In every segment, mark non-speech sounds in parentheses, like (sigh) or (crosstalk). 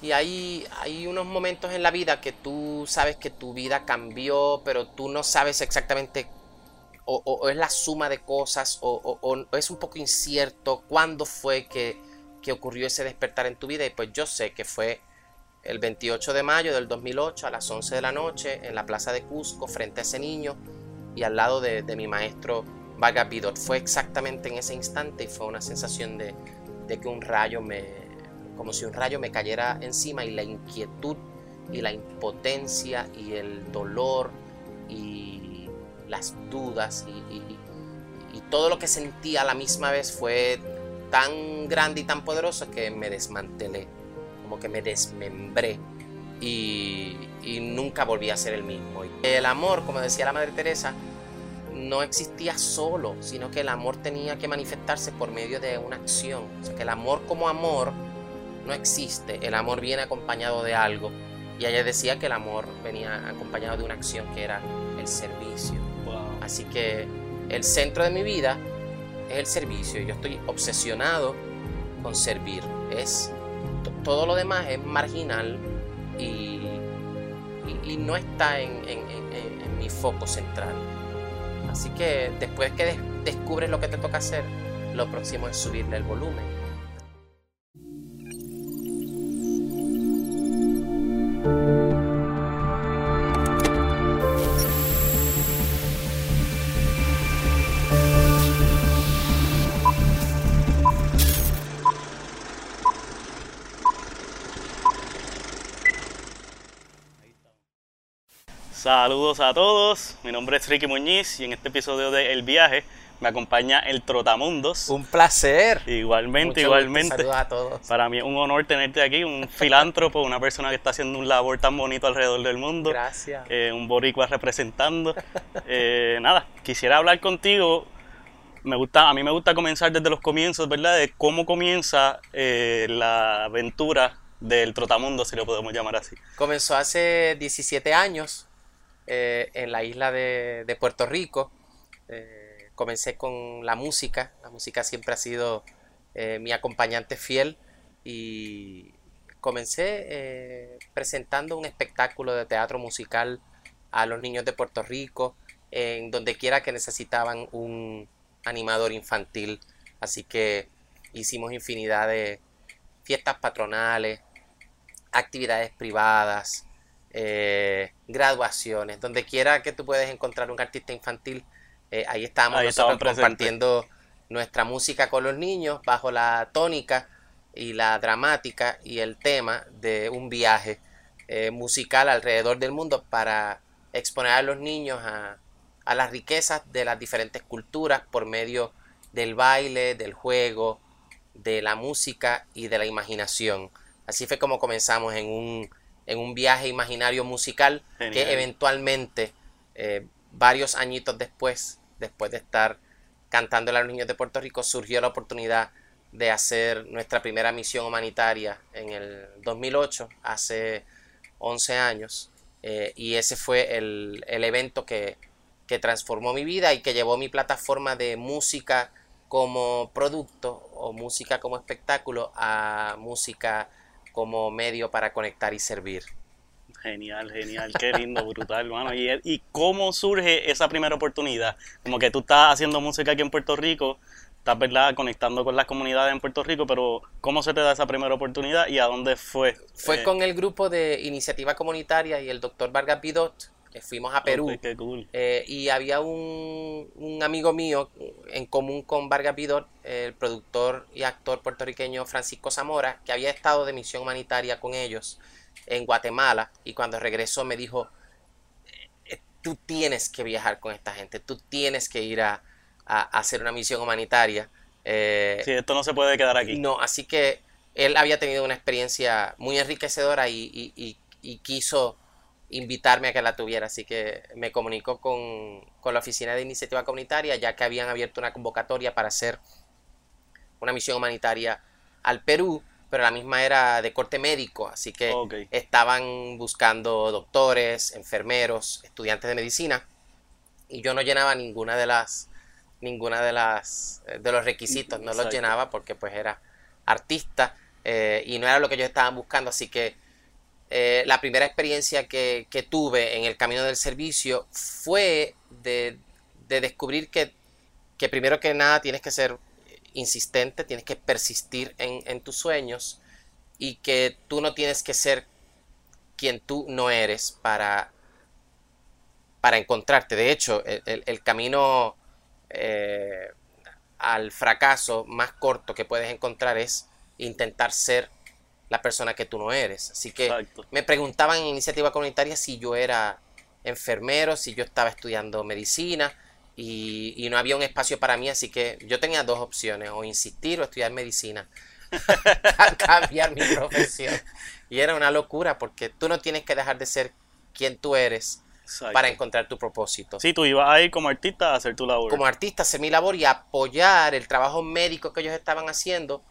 Y hay, hay unos momentos en la vida que tú sabes que tu vida cambió, pero tú no sabes exactamente o, es la suma de cosas o, es un poco incierto cuándo fue que, que, ocurrió ese despertar en tu vida. Y pues yo sé que fue el 28 de mayo del 2008 a las 11 de la noche en la plaza de Cusco frente a ese niño y al lado de, de mi maestro Vargas Vidot. Fue exactamente en ese instante y fue una sensación de, de que un rayo me, como si un rayo me cayera encima y la inquietud y la impotencia y el dolor y las dudas y, todo lo que sentí a la misma vez fue tan grande y tan poderoso que me desmantelé, como que me desmembré y, nunca volví a ser el mismo. El amor, como decía la Madre Teresa, no existía solo, sino que el amor tenía que manifestarse por medio de una acción. O sea, que el amor como amor no existe, el amor viene acompañado de algo. Y ella decía que el amor venía acompañado de una acción que era el servicio. Así que el centro de mi vida es el servicio. Yo estoy obsesionado con servir. Es todo lo demás es marginal y, no está en, mi foco central. Así que después que descubres lo que te toca hacer, lo próximo es subirle el volumen Saludos a todos, mi nombre es Ricky Muñiz y en este episodio de El Viaje me acompaña el Trotamundos. Un placer. Igualmente, igualmente. Saludos a todos. Para mí es un honor tenerte aquí, un filántropo, una persona que está haciendo un labor tan bonito alrededor del mundo. Gracias. Eh, un boricua representando. Eh, nada, quisiera hablar contigo. Me gusta, a mí me gusta comenzar desde los comienzos, ¿verdad? De cómo comienza eh, la aventura del Trotamundo, si lo podemos llamar así. Comenzó hace 17 años eh, en la isla de, Puerto Rico. Eh, comencé con la música, la música siempre ha sido eh, mi acompañante fiel y comencé presentando un espectáculo de teatro musical a los niños de Puerto Rico, en donde quiera que necesitaban un animador infantil. Así que hicimos infinidad de fiestas patronales, actividades privadas, eh, graduaciones, donde quiera que tú puedes encontrar un artista infantil, eh, ahí estamos nosotros compartiendo nuestra música con los niños bajo la tónica y la dramática y el tema de un viaje eh, musical alrededor del mundo para exponer a los niños a, a las riquezas de las diferentes culturas por medio del baile, del juego, de la música y de la imaginación. Así fue como comenzamos en un en un viaje imaginario musical que eventualmente, eh, varios añitos después, después de estar cantando a los niños de Puerto Rico, surgió la oportunidad de hacer nuestra primera misión humanitaria en el 2008, hace 11 años, eh, y ese fue el, evento que, que transformó mi vida y que llevó mi plataforma de música como producto o música como espectáculo a música como medio para conectar y servir. Genial, genial, qué lindo, brutal, hermano. ¿Y, ¿Y cómo surge esa primera oportunidad? Como que tú estás haciendo música aquí en Puerto Rico, estás, ¿verdad?, conectando con las comunidades en Puerto Rico, pero ¿cómo se te da esa primera oportunidad y a dónde fue? Fue eh, con el grupo de Iniciativa Comunitaria y el doctor Vargas Bidot, fuimos a Perú. Eh, y había un, un, amigo mío en común con Vargas Vidor, el productor y actor puertorriqueño Francisco Zamora, que había estado de misión humanitaria con ellos en Guatemala. Y cuando regresó me dijo, eh, tú tienes que viajar con esta gente, tú tienes que ir a, hacer una misión humanitaria. Eh, sí, esto no se puede quedar aquí. No, así que él había tenido una experiencia muy enriquecedora y, y quiso invitarme a que la tuviera, así que me comunicó con, la Oficina de Iniciativa Comunitaria, ya que habían abierto una convocatoria para hacer una misión humanitaria al Perú, pero la misma era de corte médico, así que estaban buscando doctores, enfermeros, estudiantes de medicina, y yo no llenaba ninguna de las ninguna de las de los requisitos, no los llenaba porque pues era artista eh, y no era lo que ellos estaban buscando, así que eh, la primera experiencia que, tuve en el camino del servicio fue de, descubrir que, que, primero que nada tienes que ser insistente, tienes que persistir en, tus sueños y que tú no tienes que ser quien tú no eres para, para encontrarte. De hecho, el, camino eh, al fracaso más corto que puedes encontrar es intentar ser la persona que tú no eres. Así que me preguntaban en iniciativa comunitaria si yo era enfermero, si yo estaba estudiando medicina y, no había un espacio para mí, así que yo tenía dos opciones, o insistir o estudiar medicina, (laughs) (laughs) cambiar mi profesión. Y era una locura porque tú no tienes que dejar de ser quien tú eres para encontrar tu propósito. Sí, tú ibas a ir como artista a hacer tu labor. Como artista hacer mi labor y apoyar el trabajo médico que ellos estaban haciendo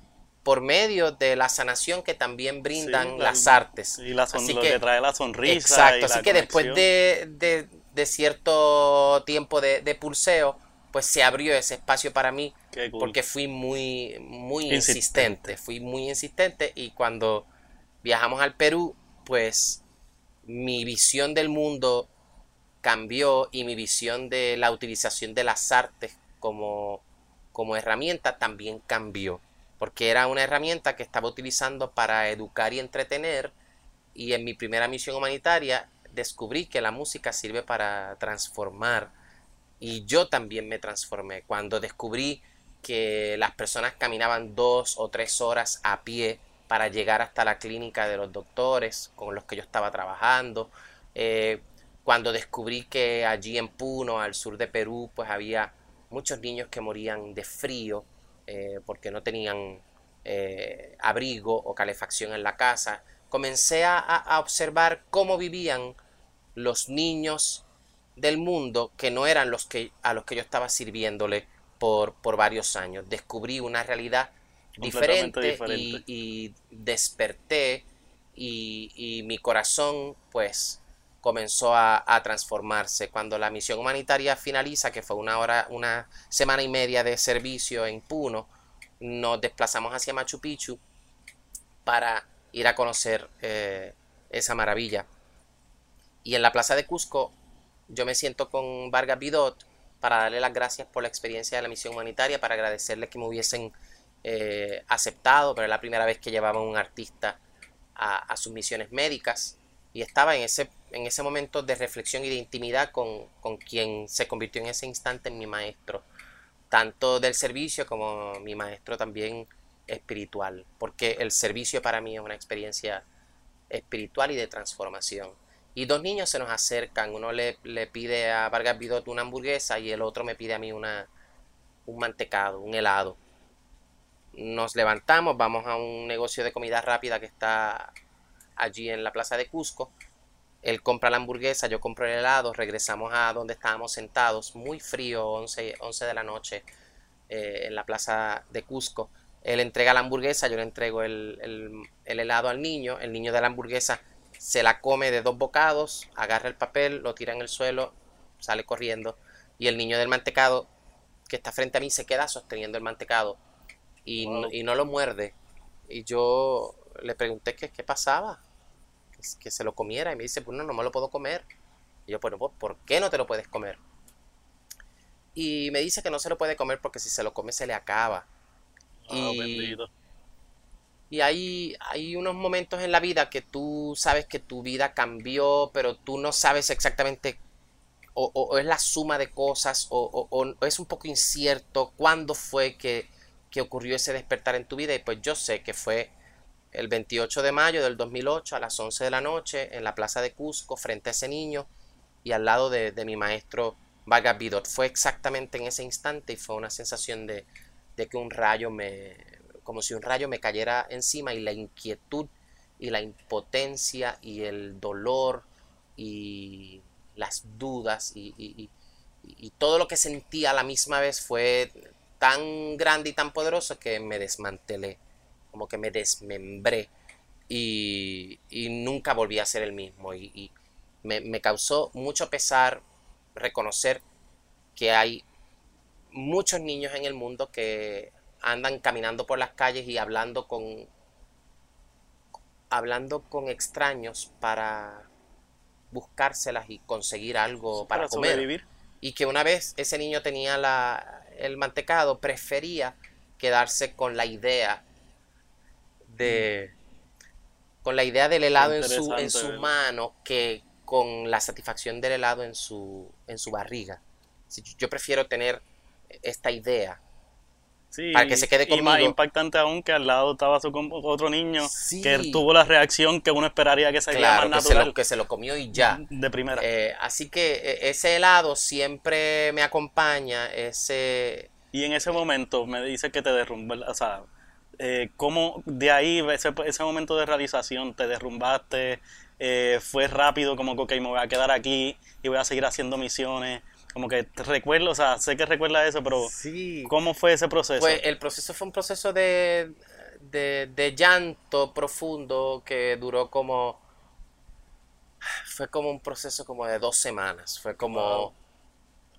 por medio de la sanación que también brindan las artes. Y la lo que, trae la sonrisa. Exacto, así que después de, cierto tiempo de, pulseo, pues se abrió ese espacio para mí porque fui muy, muy insistente. Fui muy insistente y cuando viajamos al Perú, pues mi visión del mundo cambió y mi visión de la utilización de las artes como, como herramienta también cambió porque era una herramienta que estaba utilizando para educar y entretener y en mi primera misión humanitaria descubrí que la música sirve para transformar y yo también me transformé cuando descubrí que las personas caminaban dos o tres horas a pie para llegar hasta la clínica de los doctores con los que yo estaba trabajando. Eh, cuando descubrí que allí en Puno, al sur de Perú, pues había muchos niños que morían de frío eh, porque no tenían eh, abrigo o calefacción en la casa, comencé a, observar cómo vivían los niños del mundo que no eran los que a los que yo estaba sirviéndole por, por varios años. Descubrí una realidad diferente, Y, desperté y, mi corazón pues comenzó a, a, transformarse. Cuando la misión humanitaria finaliza, que fue una hora, una semana y media de servicio en Puno, nos desplazamos hacia Machu Picchu para ir a conocer eh, esa maravilla. Y en la plaza de Cusco yo me siento con Vargas Bidot para darle las gracias por la experiencia de la misión humanitaria, para agradecerles que me hubiesen eh, aceptado, pero es la primera vez que llevaba un artista a, a sus misiones médicas y estaba en ese, en ese momento de reflexión y de intimidad con, quien se convirtió en ese instante en mi maestro, tanto del servicio como mi maestro también espiritual, porque el servicio para mí es una experiencia espiritual y de transformación. Y dos niños se nos acercan, uno le, pide a Vargas Bidot una hamburguesa y el otro me pide a mí una, un mantecado, un helado. Nos levantamos, vamos a un negocio de comida rápida que está allí en la plaza de Cusco. Él compra la hamburguesa, yo compro el helado, regresamos a donde estábamos sentados, muy frío, 11, 11 de la noche, eh, en la plaza de Cusco. Él entrega la hamburguesa, yo le entrego el, el, helado al niño, el niño de la hamburguesa se la come de dos bocados, agarra el papel, lo tira en el suelo, sale corriendo, y el niño del mantecado que está frente a mí se queda sosteniendo el mantecado y, no, y no lo muerde. Y yo le pregunté qué, qué pasaba que se lo comiera. Y me dice, pues no, no me lo puedo comer. Y yo, bueno, pues, ¿por qué no te lo puedes comer? Y me dice que no se lo puede comer porque si se lo come se le acaba. Oh, y, y hay, hay unos momentos en la vida que tú sabes que tu vida cambió, pero tú no sabes exactamente o, es la suma de cosas o, o, es un poco incierto cuándo fue que, que, ocurrió ese despertar en tu vida y pues yo sé que fue el 28 de mayo del 2008 a las 11 de la noche en la plaza de Cusco frente a ese niño y al lado de, mi maestro Vargas Vidot. Fue exactamente en ese instante y fue una sensación de, de, que un rayo me, como si un rayo me cayera encima y la inquietud y la impotencia y el dolor y las dudas y, todo lo que sentí a la misma vez fue tan grande y tan poderoso que me desmantelé como que me desmembré y, nunca volví a ser el mismo. Y, me, causó mucho pesar reconocer que hay muchos niños en el mundo que andan caminando por las calles y hablando con, hablando con extraños para buscárselas y conseguir algo para, comer. sobrevivir. Y que una vez ese niño tenía la, el mantecado, prefería quedarse con la idea de... con la idea del helado en su, en su mano que con la satisfacción del helado en su, en su barriga. Yo prefiero tener esta idea. Sí, Para que se quede Y más conmigo. impactante aún que al lado estaba su otro niño Sí. que tuvo la reacción que uno esperaría que sería Claro, más que se, lo, que se lo comió y ya. de primera. Eh, así que eh, ese helado siempre me acompaña, ese... Y en ese momento me dice que te derrumbó, o sea, eh, ¿cómo de ahí, ese, ese momento de realización, te derrumbaste? eh, ¿Fue rápido como que, ok, me voy a quedar aquí y voy a seguir haciendo misiones? Como que recuerdo, o sea, sé que recuerdas eso, pero Sí. ¿cómo fue ese proceso? Pues el proceso fue un proceso de, de, de llanto profundo que duró como... Fue como un proceso como de dos semanas. Fue como... Wow.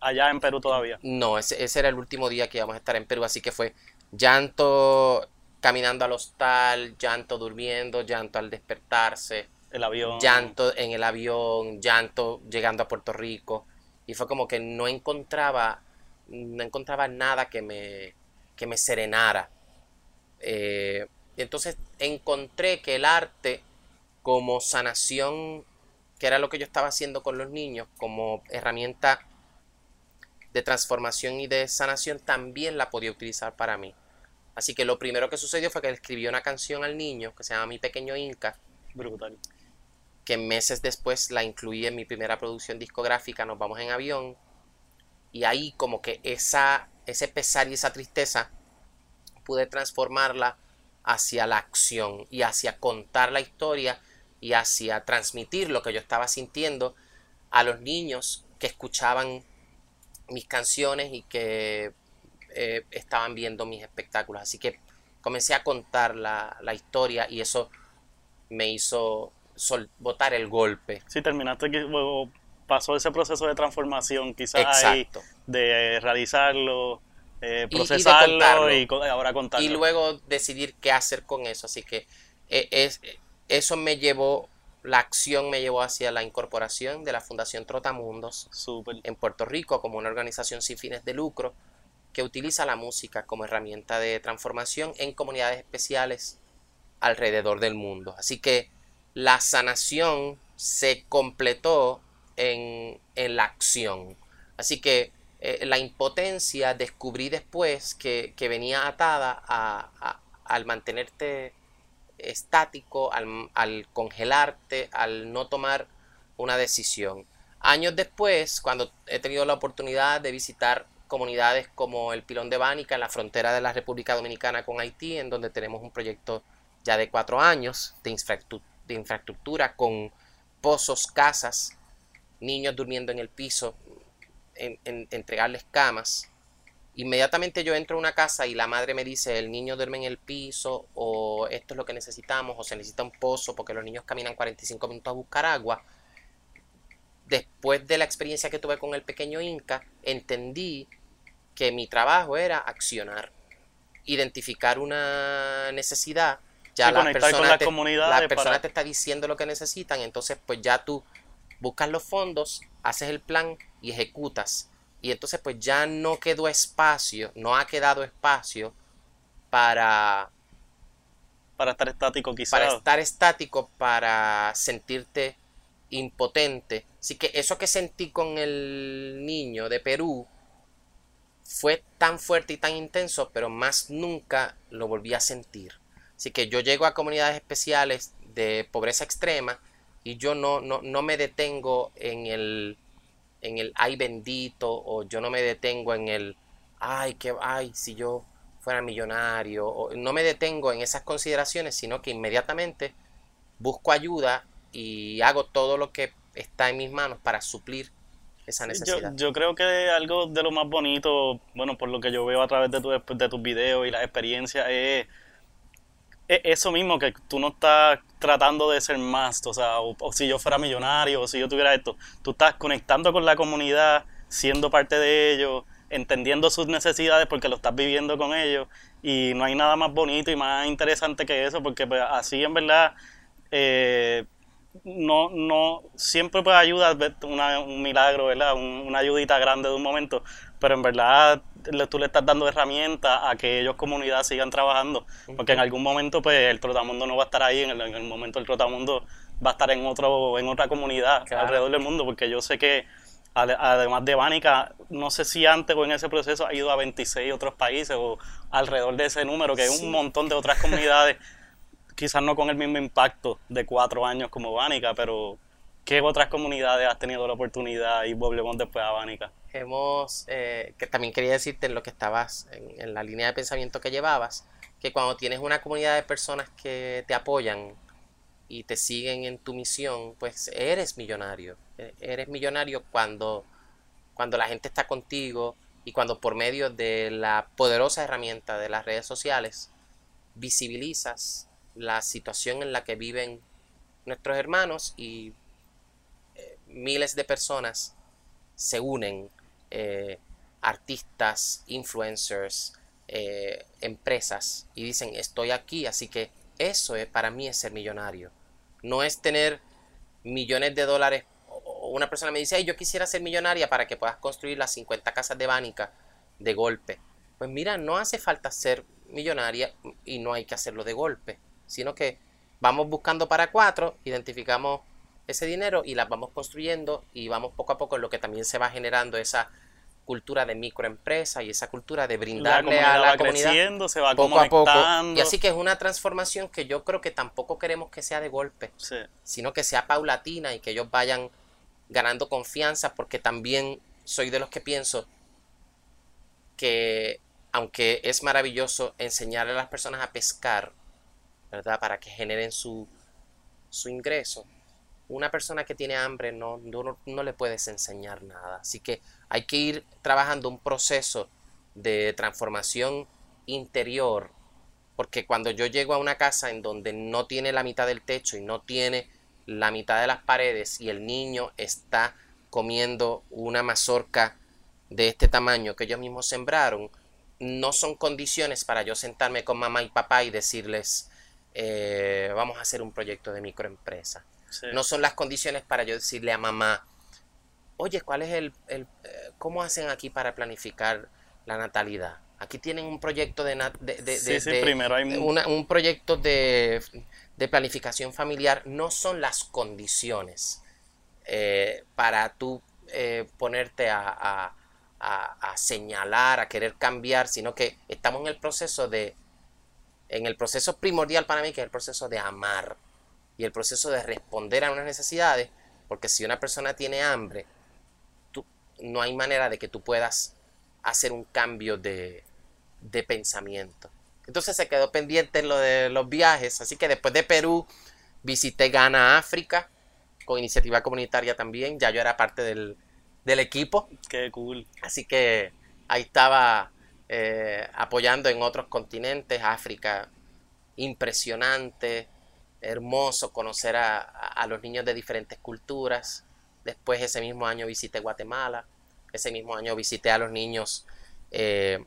Allá en Perú todavía. No, ese, ese era el último día que íbamos a estar en Perú, así que fue llanto caminando al hostal, llanto durmiendo, llanto al despertarse, El avión. llanto en el avión, llanto llegando a Puerto Rico. Y fue como que no encontraba, no encontraba nada que me, que me serenara. Eh, entonces encontré que el arte como sanación, que era lo que yo estaba haciendo con los niños, como herramienta de transformación y de sanación, también la podía utilizar para mí. Así que lo primero que sucedió fue que le escribí una canción al niño que se llama Mi Pequeño Inca, Brutal. Que meses después la incluí en mi primera producción discográfica, Nos vamos en avión, y ahí como que esa, ese pesar y esa tristeza pude transformarla hacia la acción y hacia contar la historia y hacia transmitir lo que yo estaba sintiendo a los niños que escuchaban mis canciones y que eh, estaban viendo mis espectáculos. Así que comencé a contar la, la historia y eso me hizo sol- botar el golpe. Sí, terminaste que luego pasó ese proceso de transformación, quizás ahí, de realizarlo, eh, Y- y de procesarlo contarlo. y, co- ahora contarlo. Y luego decidir qué hacer con eso. Así que eh, es, eso me llevó, la acción me llevó hacia la incorporación de la Fundación Trotamundos en Puerto Rico como una organización sin fines de lucro que utiliza la música como herramienta de transformación en comunidades especiales alrededor del mundo. Así que la sanación se completó en, en la acción. Así que eh, la impotencia descubrí después que, que venía atada a- al mantenerte estático, al, congelarte, al no tomar una decisión. Años después, cuando he tenido la oportunidad de visitar comunidades como el Pilón de Bánica en la frontera de la República Dominicana con Haití, en donde tenemos un proyecto ya de cuatro años de, infraestru- de infraestructura con pozos, casas, niños durmiendo en el piso, en- en- entregarles camas. Inmediatamente yo entro a una casa y la madre me dice el niño duerme en el piso o esto es lo que necesitamos o se necesita un pozo porque los niños caminan 45 minutos a buscar agua. Después de la experiencia que tuve con el pequeño Inca, entendí que mi trabajo era accionar, identificar una necesidad. Ya Sí, la conectar con persona, las te, comunidades la persona para- te está diciendo lo que necesitan, entonces pues ya tú buscas los fondos, haces el plan y ejecutas. Y entonces pues ya no quedó espacio, no ha quedado espacio para, Para estar estático, quizás. para estar estático, para sentirte impotente. Así que eso que sentí con el niño de Perú fue tan fuerte y tan intenso, pero más nunca lo volví a sentir. Así que yo llego a comunidades especiales de pobreza extrema y yo no, no, no me detengo en el, en el ay bendito o yo no me detengo en el ay que ay si yo fuera millonario o no me detengo en esas consideraciones sino que inmediatamente busco ayuda y hago todo lo que está en mis manos para suplir esa necesidad. yo creo que algo de lo más bonito, bueno, por lo que yo veo a través de, tu, de tus videos y las experiencias, es eso mismo, que tú no estás tratando de ser más, o sea, o, si yo fuera millonario, o si yo tuviera esto, tú estás conectando con la comunidad, siendo parte de ellos, entendiendo sus necesidades porque lo estás viviendo con ellos, y no hay nada más bonito y más interesante que eso, porque pues, así en verdad eh, no, no, siempre puede ayudar una, un milagro, ¿verdad? una ayudita grande de un momento, pero en verdad tú le estás dando herramientas a que ellos comunidad sigan trabajando, porque en algún momento pues el trotamundo no va a estar ahí, en el, momento el trotamundo va a estar en otro en otra comunidad alrededor del mundo, porque yo sé que además de Bánica, no sé si antes o en ese proceso ha ido a 26 otros países o alrededor de ese número, que es un montón de otras comunidades, (laughs) quizás no con el mismo impacto de cuatro años como Bánica, pero ¿qué otras comunidades has tenido la oportunidad y volvemos después a Bánica? Hemos, eh, que también quería decirte en lo que estabas, en, en la línea de pensamiento que llevabas, que cuando tienes una comunidad de personas que te apoyan y te siguen en tu misión, pues eres millonario e-, eres millonario cuando, cuando la gente está contigo y cuando por medio de la poderosa herramienta de las redes sociales visibilizas la situación en la que viven nuestros hermanos y miles de personas se unen, eh, artistas, influencers, eh, empresas, y dicen estoy aquí, así que eso es, para mí es ser millonario. No es tener millones de dólares una persona me dice, yo quisiera ser millonaria para que puedas construir las 50 casas de Bánica de golpe. Pues mira, no hace falta ser millonaria y no hay que hacerlo de golpe, sino que vamos buscando para cuatro, identificamos ese dinero y las vamos construyendo y vamos poco a poco en lo que también se va generando esa cultura de microempresa y esa cultura de brindarle a la comunidad se va poco a poco. Y así que es una transformación que yo creo que tampoco queremos que sea de golpe, sino que sea paulatina y que ellos vayan ganando confianza porque también soy de los que pienso que aunque es maravilloso enseñarle a las personas a pescar, ¿verdad? Para que generen su, su ingreso. Una persona que tiene hambre no, no, le puedes enseñar nada. Así que hay que ir trabajando un proceso de transformación interior. Porque cuando yo llego a una casa en donde no tiene la mitad del techo y no tiene la mitad de las paredes y el niño está comiendo una mazorca de este tamaño que ellos mismos sembraron, no son condiciones para yo sentarme con mamá y papá y decirles, eh, vamos a hacer un proyecto de microempresa. No son las condiciones para yo decirle a mamá, oye, ¿cuál es el, el eh, cómo hacen aquí para planificar la natalidad? Aquí tienen un proyecto de, de, primero hay... un proyecto de, planificación familiar. No son las condiciones eh, para tú eh, ponerte a, señalar, a querer cambiar, sino que estamos en el proceso de, en el proceso primordial para mí, que es el proceso de amar y el proceso de responder a unas necesidades, porque si una persona tiene hambre, tú, no hay manera de que tú puedas hacer un cambio de, de pensamiento. Entonces se quedó pendiente lo de los viajes, así que después de Perú visité Ghana, África, con iniciativa comunitaria también, ya yo era parte del, equipo. Qué cool. Así que ahí estaba eh, apoyando en otros continentes, África, impresionante, hermoso conocer a, los niños de diferentes culturas. Después ese mismo año visité Guatemala, ese mismo año visité a los niños eh,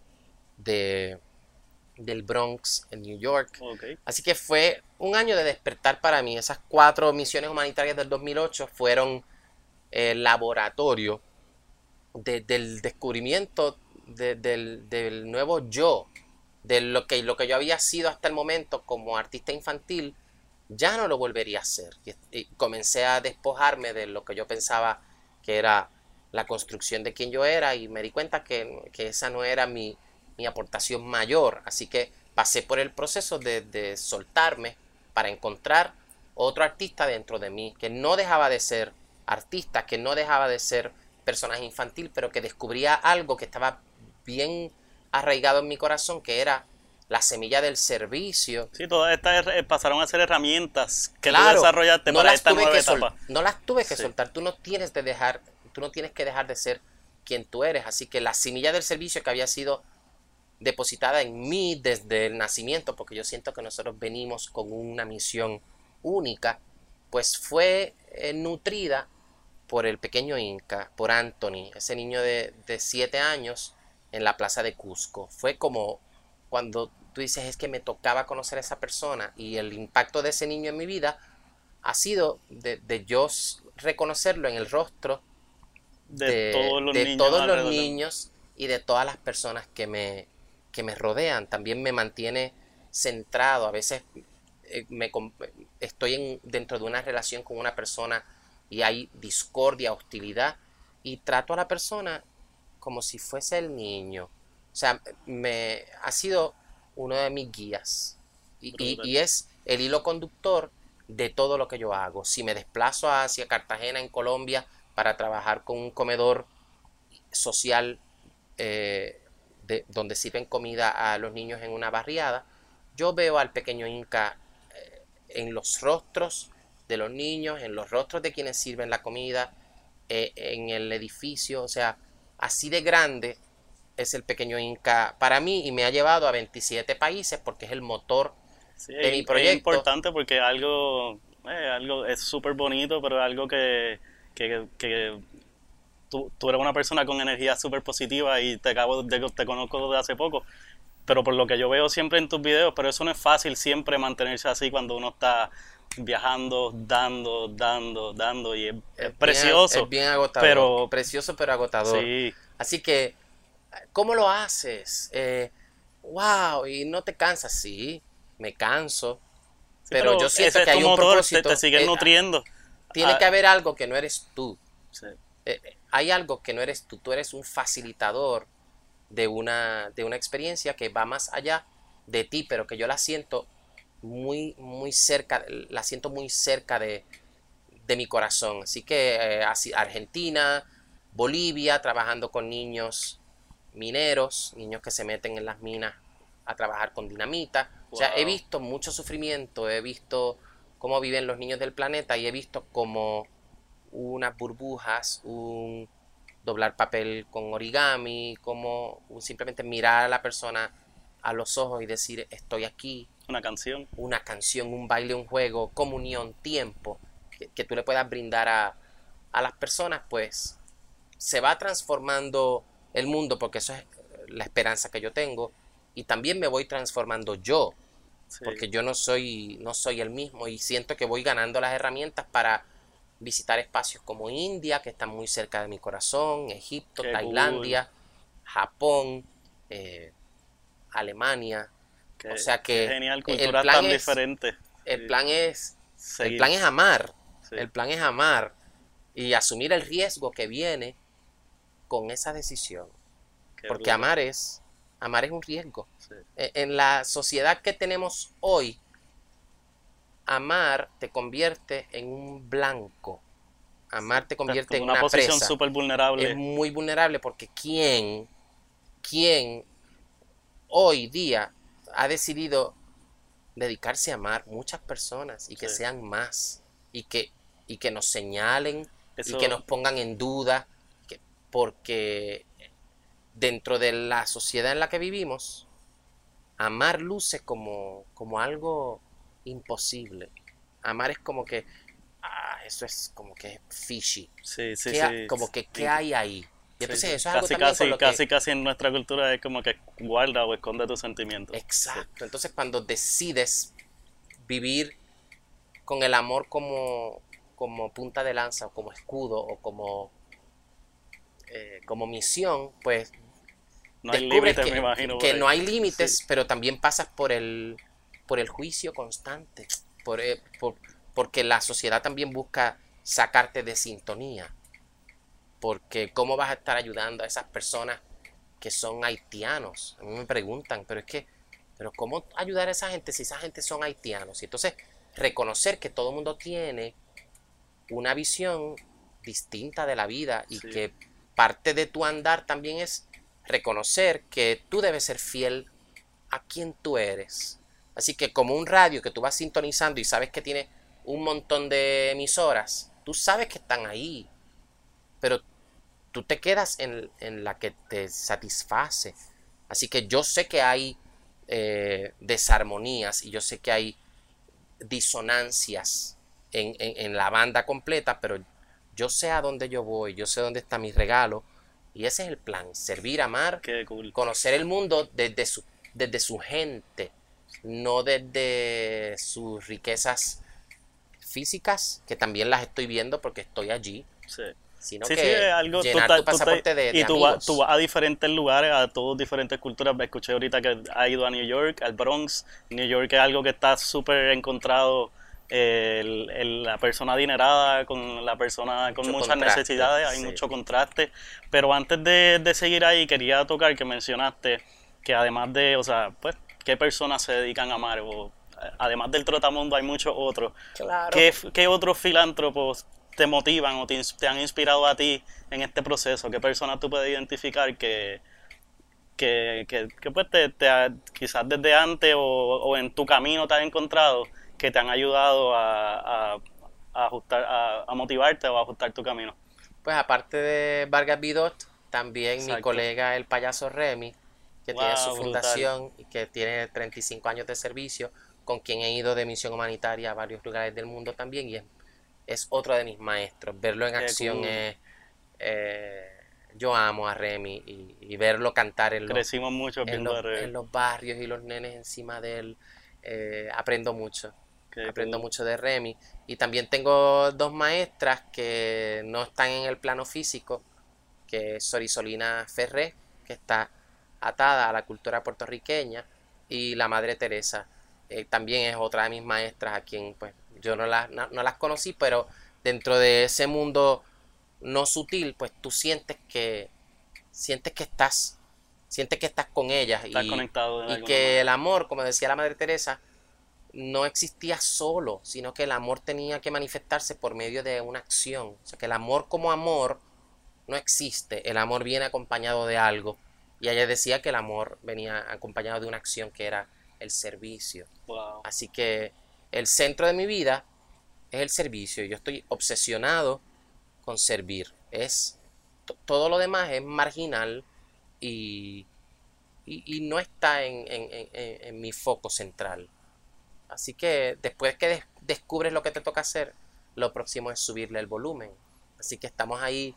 de, del Bronx en New York. Así que fue un año de despertar para mí. Esas cuatro misiones humanitarias del 2008 fueron el laboratorio del descubrimiento del, nuevo yo, de lo que, lo que yo había sido hasta el momento como artista infantil, ya no lo volvería a hacer. Y, comencé a despojarme de lo que yo pensaba que era la construcción de quien yo era y me di cuenta que, que esa no era mi, mi aportación mayor. Así que pasé por el proceso de, soltarme para encontrar otro artista dentro de mí que no dejaba de ser artista, que no dejaba de ser personaje infantil, pero que descubría algo que estaba bien arraigado en mi corazón, que era la semilla del servicio. Sí, todas estas pasaron a ser herramientas que tú desarrollaste para esta nueva etapa. No las tuve que soltar, tú no tienes de dejar, tú no tienes que dejar de ser quien tú eres, así que la semilla del servicio que había sido depositada en mí desde el nacimiento, porque yo siento que nosotros venimos con una misión única, pues fue eh, nutrida por el pequeño Inca, por Anthony, ese niño de, de siete años en la plaza de Cusco. Fue como cuando tú dices es que me tocaba conocer a esa persona y el impacto de ese niño en mi vida ha sido de, de yo reconocerlo en el rostro de, todos los, de niños, todos los niños y de todas las personas que me, que me rodean. También me mantiene centrado. A veces eh, me, estoy en, dentro de una relación con una persona y hay discordia, hostilidad, y trato a la persona como si fuese el niño. O sea, me ha sido uno de mis guías. Y, y- Brutal. y es el hilo conductor de todo lo que yo hago. Si me desplazo hacia Cartagena, en Colombia, para trabajar con un comedor social eh, de- donde sirven comida a los niños en una barriada, yo veo al pequeño Inca eh, en los rostros de los niños, en los rostros de quienes sirven la comida, eh, en el edificio, o sea, así de grande es el pequeño Inca para mí y me ha llevado a 27 países porque es el motor Sí, de mi es- proyecto. Es importante porque algo, eh, algo es súper bonito, pero es algo que, que, que tú, tú eres una persona con energía súper positiva y te acabo de, te conozco desde hace poco. Pero por lo que yo veo siempre en tus videos, pero eso no es fácil siempre mantenerse así cuando uno está viajando, dando, dando, dando y es, es bien- precioso. es bien agotador, pero- precioso pero agotador. Sí, Así que, ¿cómo lo haces? Eh, wow, y no te cansas, sí, me canso, sí, pero, yo siento es que hay un motor, te- propósito. te, sigue eh, nutriendo. tiene Ah, que haber algo que no eres tú. sí. Eh, eh, hay algo que no eres tú. Tú eres un facilitador de una, de una experiencia que va más allá de ti, pero que yo la siento muy, muy cerca, la siento muy cerca de, de mi corazón. Así que eh, así, Argentina, Bolivia, trabajando con niños mineros, niños que se meten en las minas a trabajar con dinamita. O sea, he visto mucho sufrimiento, he visto cómo viven los niños del planeta y he visto cómo unas burbujas, un doblar papel con origami, como simplemente mirar a la persona a los ojos y decir estoy aquí, Una canción. una canción, un baile, un juego, comunión, tiempo, que, que tú le puedas brindar a, a las personas, pues se va transformando el mundo, porque eso es la esperanza que yo tengo, y también me voy transformando yo, Sí. porque yo no soy, no soy el mismo, y siento que voy ganando las herramientas para visitar espacios como India, que están muy cerca de mi corazón, Egipto, Qué Tailandia, Japón, eh, Alemania, Qué- o sea que genial, el plan tan es- diferentes. el Sí. plan es el plan es amar Sí. el plan es amar y asumir el riesgo que viene con esa decisión Qué porque amar es amar es un riesgo Sí. E- en la sociedad que tenemos hoy amar te convierte en un blanco amar te convierte en Como una, posición súper vulnerable. es muy vulnerable porque quién, quién hoy día ha decidido dedicarse a amar muchas personas y que Sí. sean más y que, y que nos señalen Eso- y que nos pongan en duda porque dentro de la sociedad en la que vivimos amar luce como, como algo imposible. Amar es como que ah, eso es como que fishy. Sí, sí, ¿Qué sí. como que qué hay ahí y entonces eso es algo casi, también casi, lo que- casi, casi en nuestra cultura es como que guarda o esconde tus sentimientos. exacto. Entonces cuando decides vivir con el amor como como punta de lanza o como escudo o como eh, como misión pues No hay descubres límites, que, me imagino. que por ahí. no hay límites Sí. pero también pasas por el por el juicio constante por, eh, por- porque la sociedad también busca sacarte de sintonía porque cómo vas a estar ayudando a esas personas que son haitianos a mí me preguntan pero es que pero cómo ayudar a esa gente si esa gente son haitianos y entonces reconocer que todo el mundo tiene una visión distinta de la vida y Sí. que parte de tu andar también es reconocer que tú debes ser fiel a quien tú eres. Así que como un radio que tú vas sintonizando y sabes que tiene un montón de emisoras, tú sabes que están ahí, pero tú te quedas en, la que te satisface. Así que yo sé que hay eh, desarmonías y yo sé que hay disonancias en- en la banda completa, pero yo sé a dónde yo voy, yo sé dónde está mi regalo y ese es el plan, servir, amar, cool. conocer el mundo desde su, desde su gente, no desde sus riquezas físicas, que también las estoy viendo porque estoy allí, Sí. sino Sí, que sí, es algo. llenar tu tú pasaporte de, de y tú vas, tú vas a diferentes lugares, a todas diferentes culturas. Me escuché ahorita que ha ido a New York, al Bronx. New York es algo que está súper encontrado. El- el- la persona adinerada con la persona con Mucho muchas contraste, necesidades, hay sí. mucho contraste. Pero antes de, de seguir ahí, quería tocar que mencionaste que además de, o sea, pues, ¿qué personas se dedican a amar? O, además del trotamundo, hay muchos otros. Claro. ¿Qué, qué otros filántropos te motivan o te, han inspirado a ti en este proceso? ¿Qué personas tú puedes identificar que, que, que, que, pues te, te ha- quizás desde antes o, o en tu camino te has encontrado que te han ayudado a, a- a ajustar, a, a motivarte o a ajustar tu camino? Pues aparte de Vargas Vidot, también mi colega el payaso Remy, que tiene su brutal. fundación y que tiene 35 años de servicio, con quien he ido de misión humanitaria a varios lugares del mundo también y es, es otro de mis maestros. Verlo en Qué acción cool. es... eh, yo amo a Remy y, y verlo cantar en los, Crecimos mucho en, viendo los, en los barrios y los nenes encima de él. eh, aprendo mucho. Qué Aprendo mucho de Remy. Y también tengo dos maestras que no están en el plano físico, que es Sorisolina Ferré, que está atada a la cultura puertorriqueña, y la Madre Teresa, eh, también es otra de mis maestras a quien pues yo no las, no, no las conocí, pero dentro de ese mundo no sutil, pues tú sientes que sientes que estás sientes que estás con ellas Estás y, que manera. el amor, como decía la Madre Teresa, no existía solo, sino que el amor tenía que manifestarse por medio de una acción. O sea, que el amor como amor no existe, el amor viene acompañado de algo. Y ella decía que el amor venía acompañado de una acción que era el servicio. Wow. Así que el centro de mi vida es el servicio. Yo estoy obsesionado con servir. Es to- todo lo demás es marginal y, y, y no está en- en- en mi foco central. Así que después que des- descubres lo que te toca hacer, lo próximo es subirle el volumen. Así que estamos ahí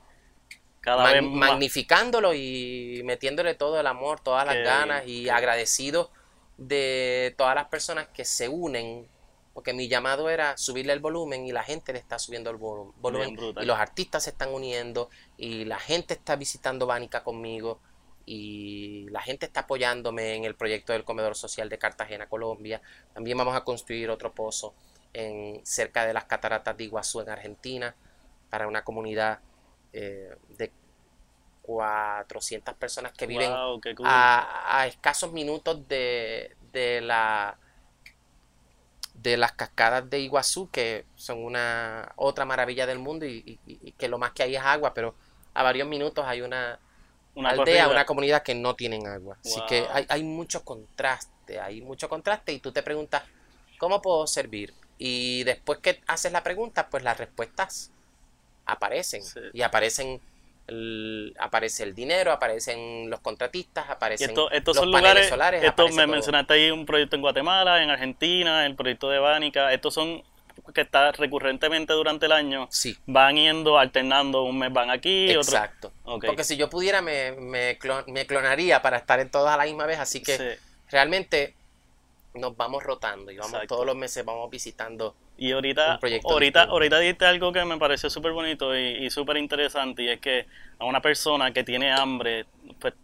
Cada mag- vez más. magnificándolo y metiéndole todo el amor, todas las Qué ganas bien, y qué- agradecido de todas las personas que se unen, porque mi llamado era subirle el volumen y la gente le está subiendo el volu- volumen y los artistas se están uniendo y la gente está visitando Bánica conmigo y la gente está apoyándome en el proyecto del comedor social de Cartagena, Colombia. También vamos a construir otro pozo en cerca de las cataratas de Iguazú en Argentina para una comunidad eh, de 400 personas que viven Wow, qué cool. a, a escasos minutos de, de la de las cascadas de Iguazú que son una otra maravilla del mundo y, y- y que lo más que hay es agua pero a varios minutos hay una, Una aldea, corrida. una comunidad que no tienen agua así que hay, hay mucho contraste hay mucho contraste y tú te preguntas ¿cómo puedo servir? y después que haces la pregunta pues las respuestas aparecen Sí. y aparecen el, aparece el dinero, aparecen los contratistas, aparecen esto- estos los son paneles lugares, solares, esto aparece me todo. mencionaste ahí un proyecto en Guatemala, en Argentina, el proyecto de Bánica, estos son que está recurrentemente durante el año, Sí, van yendo, alternando, un mes van aquí, otro... exacto. Ok. Porque si yo pudiera me, me, clon- me clonaría para estar en todas a la misma vez, así que Sí. realmente nos vamos rotando y vamos Exacto. todos los meses vamos visitando. Y ahorita, ahorita, ahorita dijiste algo que me pareció súper bonito y, y súper interesante y es que a una persona que tiene hambre, pues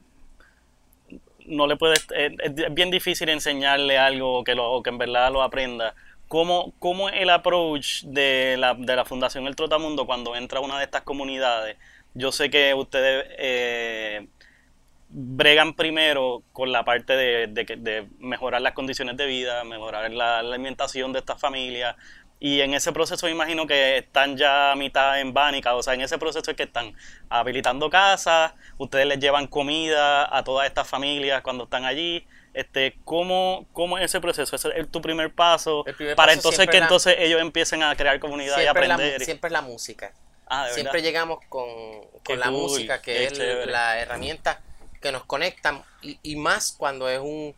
no le puedes, es, es bien difícil enseñarle algo que lo, o que en verdad lo aprenda. ¿Cómo, cómo es el approach de la, de la Fundación El Trotamundo cuando entra a una de estas comunidades? Yo sé que ustedes eh, bregan primero con la parte de, de mejorar las condiciones de vida, mejorar la, alimentación de estas familias. Y en ese proceso imagino que están ya a mitad en Bánica, o sea, en ese proceso es que están habilitando casas, ustedes les llevan comida a todas estas familias cuando están allí. Este, ¿cómo, ¿Cómo es ese proceso? ¿Ese es tu primer paso? Primer para paso entonces que la- entonces ellos empiecen a crear comunidad y la, aprender. siempre es la música. ah, de Siempre llegamos con, con la cool, música, que es chévere. la herramienta que nos conecta, y, y más cuando es un,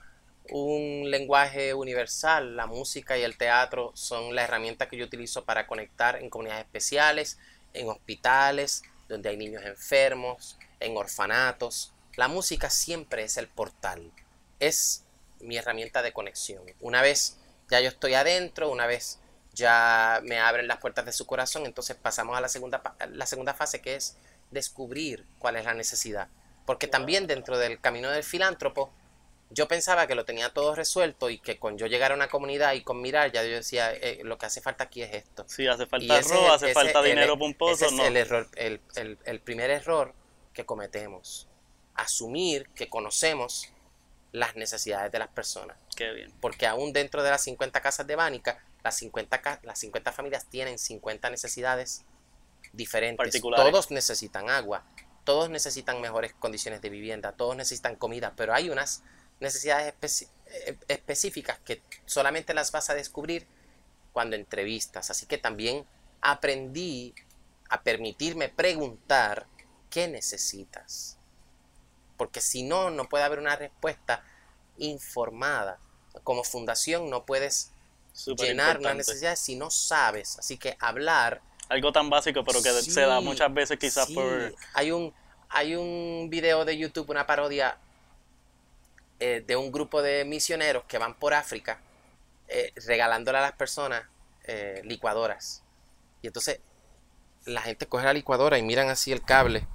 un lenguaje universal. La música y el teatro son la herramienta que yo utilizo para conectar en comunidades especiales, en hospitales, donde hay niños enfermos, en orfanatos. La música siempre es el portal, es mi herramienta de conexión. Una vez ya yo estoy adentro, una vez ya me abren las puertas de su corazón, entonces pasamos a la segunda, la segunda fase que es descubrir cuál es la necesidad. Porque también dentro del camino del filántropo, yo pensaba que lo tenía todo resuelto y que con yo llegar a una comunidad y con mirar, ya yo decía, eh, lo que hace falta aquí es esto. Sí, hace falta arroz, hace falta dinero pomposo. Ese es el, error, el, el, el primer error que cometemos. Asumir que conocemos las necesidades de las personas. Qué bien. Porque aún dentro de las 50 casas de Bánica, las 50, las 50 familias tienen 50 necesidades diferentes. Todos necesitan agua, todos necesitan mejores condiciones de vivienda, todos necesitan comida, pero hay unas necesidades eh, específicas que solamente las vas a descubrir cuando entrevistas. Así que también aprendí a permitirme preguntar qué necesitas. Porque si no, no puede haber una respuesta informada. Como fundación no puedes llenar una necesidad si no sabes. Así que hablar. Algo tan básico, pero que se da muchas veces quizás por. Hay un, hay un video de YouTube, una parodia eh, de un grupo de misioneros que van por África eh, regalándole a las personas eh, licuadoras. Y entonces la gente coge la licuadora y miran así el cable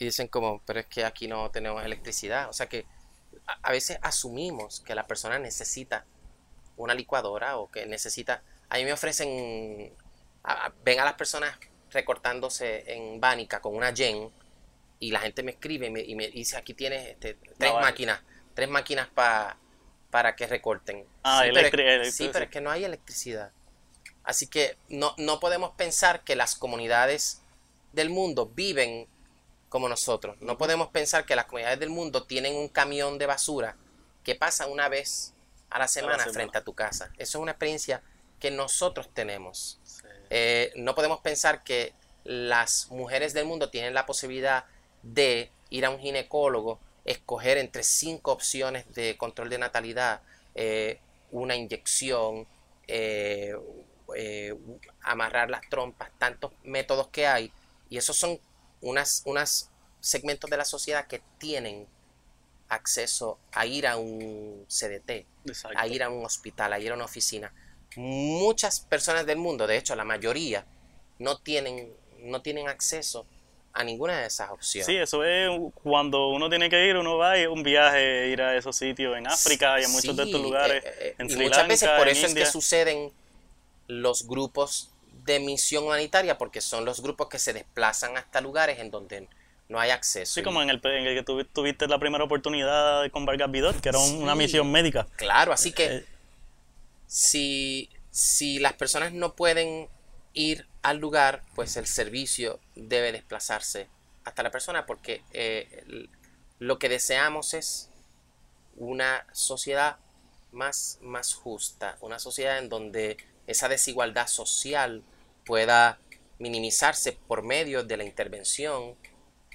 y dicen como, pero es que aquí no tenemos electricidad. O sea que a, veces asumimos que la persona necesita una licuadora o que necesita... A mí me ofrecen, ven a las personas recortándose en Bánica con una Yen y la gente me escribe y me, dice, aquí tienes este, tres máquinas, tres máquinas para que recorten. Ah, sí, pero, sí, pero es que no hay electricidad. Así que no, no podemos pensar que las comunidades del mundo viven como nosotros. No podemos pensar que las comunidades del mundo tienen un camión de basura que pasa una vez a la semana, frente a tu casa. Eso es una experiencia que nosotros tenemos. Eh, no podemos pensar que las mujeres del mundo tienen la posibilidad de ir a un ginecólogo, escoger entre cinco opciones de control de natalidad, eh, una inyección, eh, amarrar las trompas, tantos métodos que hay, y esos son unas, unas segmentos de la sociedad que tienen acceso a ir a un CDT, a ir a un hospital, a ir a una oficina. Muchas personas del mundo, de hecho la mayoría, no tienen, no tienen acceso a ninguna de esas opciones. Sí, eso es cuando uno tiene que ir, uno va y un viaje, ir a esos sitios en África y en muchos de estos lugares. Eh, eh, en y muchas veces por eso es que suceden los grupos de misión humanitaria porque son los grupos que se desplazan hasta lugares en donde no hay acceso. Sí, como en el, en el que tuviste la primera oportunidad con Vargas Vidot, que era una misión médica. Claro, así que eh, si, si las personas no pueden ir al lugar, pues el servicio debe desplazarse hasta la persona porque eh, lo que deseamos es una sociedad más, más justa, una sociedad en donde esa desigualdad social pueda minimizarse por medio de la intervención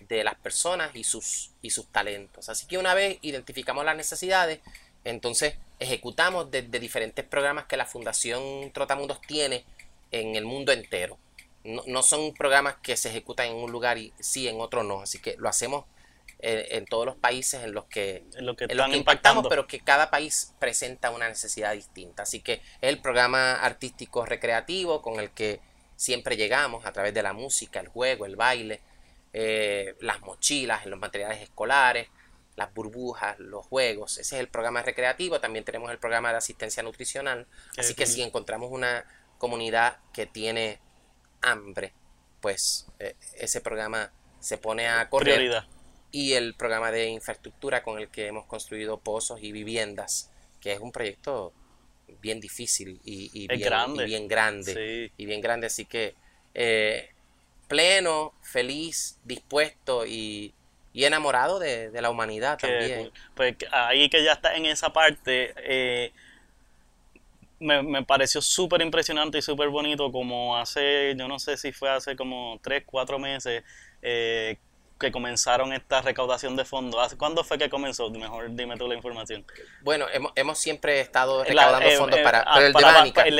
de las personas y sus, y sus talentos. Así que una vez identificamos las necesidades, entonces ejecutamos desde diferentes programas que la Fundación Trotamundos tiene en el mundo entero. No, son programas que se ejecutan en un lugar y sí, en otro no. Así que lo hacemos en, todos los países en los que, en lo que, impactamos, pero que cada país presenta una necesidad distinta. Así que es el programa artístico recreativo con el que siempre llegamos a través de la música, el juego, el baile, eh, las mochilas, los materiales escolares, las burbujas, los juegos. Ese es el programa recreativo. También tenemos el programa de asistencia nutricional. Así que si encontramos una comunidad que tiene hambre, pues eh, ese programa se pone a correr. Y el programa de infraestructura con el que hemos construido pozos y viviendas, que es un proyecto bien difícil y, bien, grande. bien grande. Y bien grande, así que eh, pleno, feliz, dispuesto y, enamorado de, la humanidad también. Pues ahí que ya está en esa parte, eh, me, me, pareció súper impresionante y súper bonito como hace, yo no sé si fue hace como 3, 4 meses, eh, que comenzaron esta recaudación de fondos. ¿Cuándo fue que comenzó? Mejor dime tú la información. Bueno, hemos, hemos siempre estado recaudando eh, fondos para, ah, el, de Bánica. el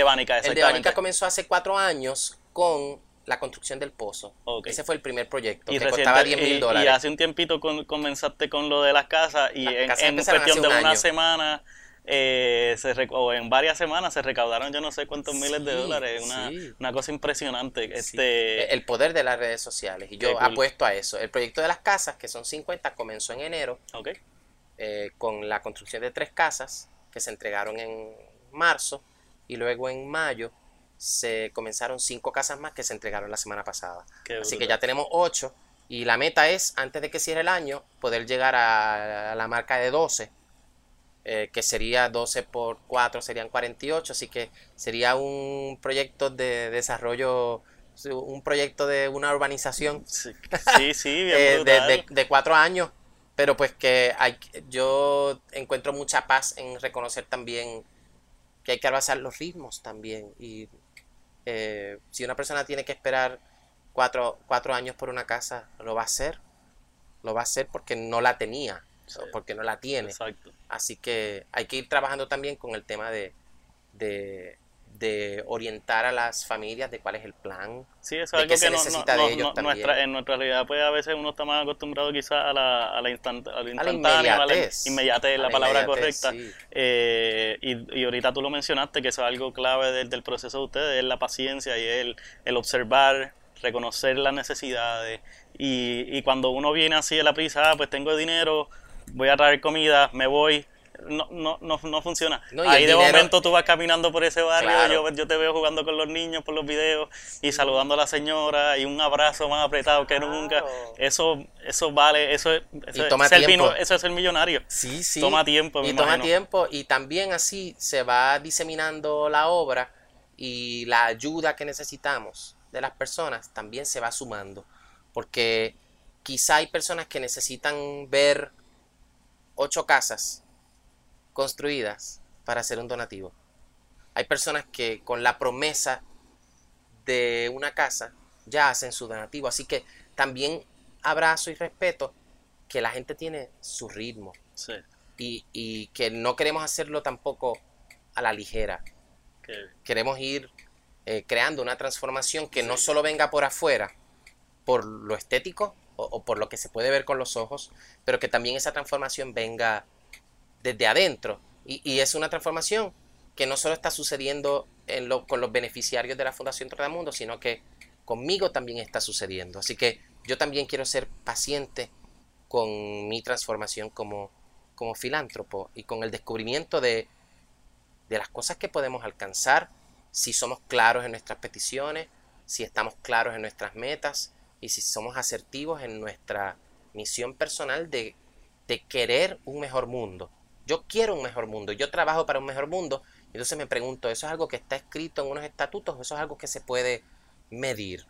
de Bánica. comenzó hace cuatro años con la construcción del pozo. Ese fue el primer proyecto, y que costaba 10 mil dólares. Y hace un tiempito comenzaste con lo de las casas y en, cuestión de una semana eh, se o en varias semanas se recaudaron yo no sé cuántos miles de dólares. Una, sí. una cosa impresionante. Sí, Este, el poder de las redes sociales. Y yo apuesto a eso. El proyecto de las casas, que son 50, comenzó en enero eh, con la construcción de tres casas que se entregaron en marzo y luego en mayo se comenzaron cinco casas más que se entregaron la semana pasada. qué Así que ya tenemos ocho y la meta es, antes de que cierre el año, poder llegar a, a la marca de 12, eh, que sería 12 por 4, serían 48, así que sería un proyecto de desarrollo, un proyecto de una urbanización Sí, sí, sí, (laughs) bien eh, de, brutal. de- de cuatro años, pero pues que hay, yo encuentro mucha paz en reconocer también que hay que abrazar los ritmos también. Y eh, si una persona tiene que esperar cuatro, cuatro años por una casa, lo va a hacer. Lo va a hacer porque no la tenía, Sí. porque no la tiene. Exacto. Así que hay que ir trabajando también con el tema de, de, de orientar a las familias de cuál es el plan. Sí, eso es algo se que no, necesita no- de no- ellos también. nuestra, en nuestra realidad, pues a veces uno está más acostumbrado quizás a la, a la, instant, a lo instantáneo, a la inmediatez. inmediatez, es la la palabra inmediatez, correcta. sí. Eh, y, y ahorita tú lo mencionaste, que eso es algo clave del, del proceso de ustedes, es la paciencia y el, el observar, reconocer las necesidades. Y, y cuando uno viene así a la prisa, ah, pues tengo dinero, voy a traer comida, me voy. No, no, no, no funciona. No, Ahí el de dinero- momento tú vas caminando por ese barrio, Claro. yo, yo te veo jugando con los niños por los videos y saludando a la señora y un abrazo más apretado que nunca. Eso, eso vale, eso, es- eso, es toma ser tiempo. vino- eso es ser millonario. Sí, sí. Toma tiempo, me Y toma tiempo y también así se va diseminando la obra y la ayuda que necesitamos de las personas también se va sumando. Porque quizá hay personas que necesitan ver ocho casas construidas para hacer un donativo. Hay personas que con la promesa de una casa ya hacen su donativo. Así que también abrazo y respeto que la gente tiene su ritmo Sí, y, y que no queremos hacerlo tampoco a la ligera. que- Queremos ir eh, creando una transformación que no solo venga por afuera, por lo estético o, por lo que se puede ver con los ojos, pero que también esa transformación venga desde adentro. Y, es una transformación que no solo está sucediendo con los beneficiarios de la Fundación Trotamundo, sino que conmigo también está sucediendo. Así que yo también quiero ser paciente con mi transformación como, como filántropo y con el descubrimiento de, de las cosas que podemos alcanzar si somos claros en nuestras peticiones, si estamos claros en nuestras metas y si somos asertivos en nuestra misión personal de, de querer un mejor mundo. Yo quiero un mejor mundo, yo trabajo para un mejor mundo. Entonces me pregunto, ¿eso es algo que está escrito en unos estatutos o eso es algo que se puede medir?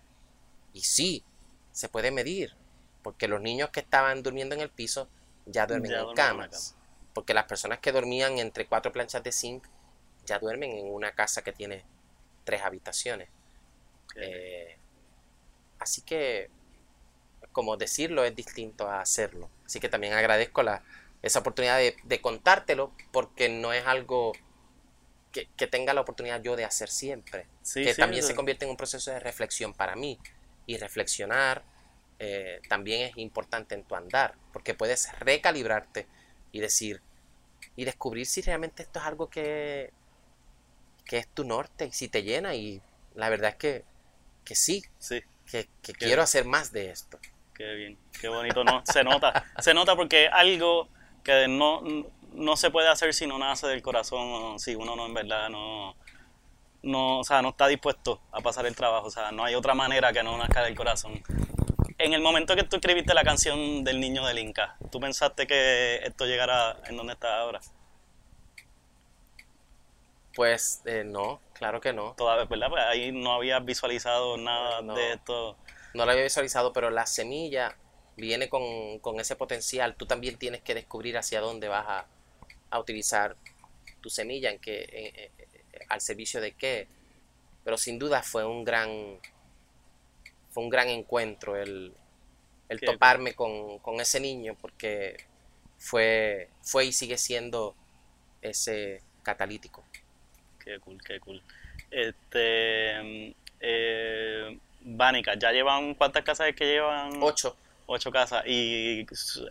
Y sí, se puede medir, porque los niños que estaban durmiendo en el piso ya duermen Ya en camas. Porque las personas que dormían entre cuatro planchas de zinc ya duermen en una casa que tiene tres habitaciones. Eh, así que, como decirlo es distinto a hacerlo. Así que también agradezco la, esa oportunidad de, de contártelo porque no es algo que, que tenga la oportunidad yo de hacer siempre. sí, que sí, también se convierte en un proceso de reflexión para mí. Y reflexionar eh, también es importante en tu andar porque puedes recalibrarte y decir y descubrir si realmente esto es algo que, que es tu norte y si te llena. Y la verdad es que, que sí, Sí, que, quiero hacer más de esto. qué bien, qué bonito, no, se nota, (laughs) se nota porque algo que no, no se puede hacer si no nace del corazón, si uno no en verdad no, no, o sea, no está dispuesto a pasar el trabajo, o sea, no hay otra manera que no nazca del corazón. En el momento que tú escribiste la canción del niño del Inca, ¿tú pensaste que esto llegara en donde está ahora? Pues eh, no, claro que no. Todavía, ¿verdad? Pues ahí no habías visualizado nada No. de esto. No lo había visualizado, pero la semilla viene con, con ese potencial. Tú también tienes que descubrir hacia dónde vas a, a utilizar tu semilla, en qué, en- en- al servicio de qué. Pero sin duda fue un gran, fue un gran encuentro el, el toparme con, con ese niño, porque fue, fue y sigue siendo ese catalítico. Qué cool, qué cool. Este. Eh, Vánica, ¿ya llevan cuántas casas es que llevan? Ocho. Ocho casas. Y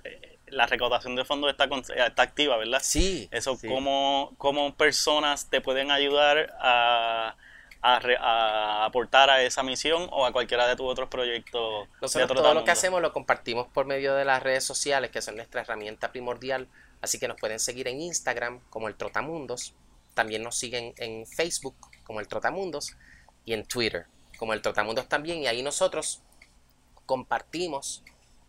eh, la recaudación de fondos está, está activa, ¿verdad? Sí. Eso, sí. ¿cómo, ¿cómo personas te pueden ayudar a, a, re- a aportar a esa misión o a cualquiera de tus otros proyectos? de Nosotros todo lo que hacemos lo compartimos por medio de las redes sociales, que son nuestra herramienta primordial. Así que nos pueden seguir en Instagram como el Trotamundos. También nos siguen en Facebook como el Trotamundos y en Twitter como el Trotamundos también. Y ahí nosotros compartimos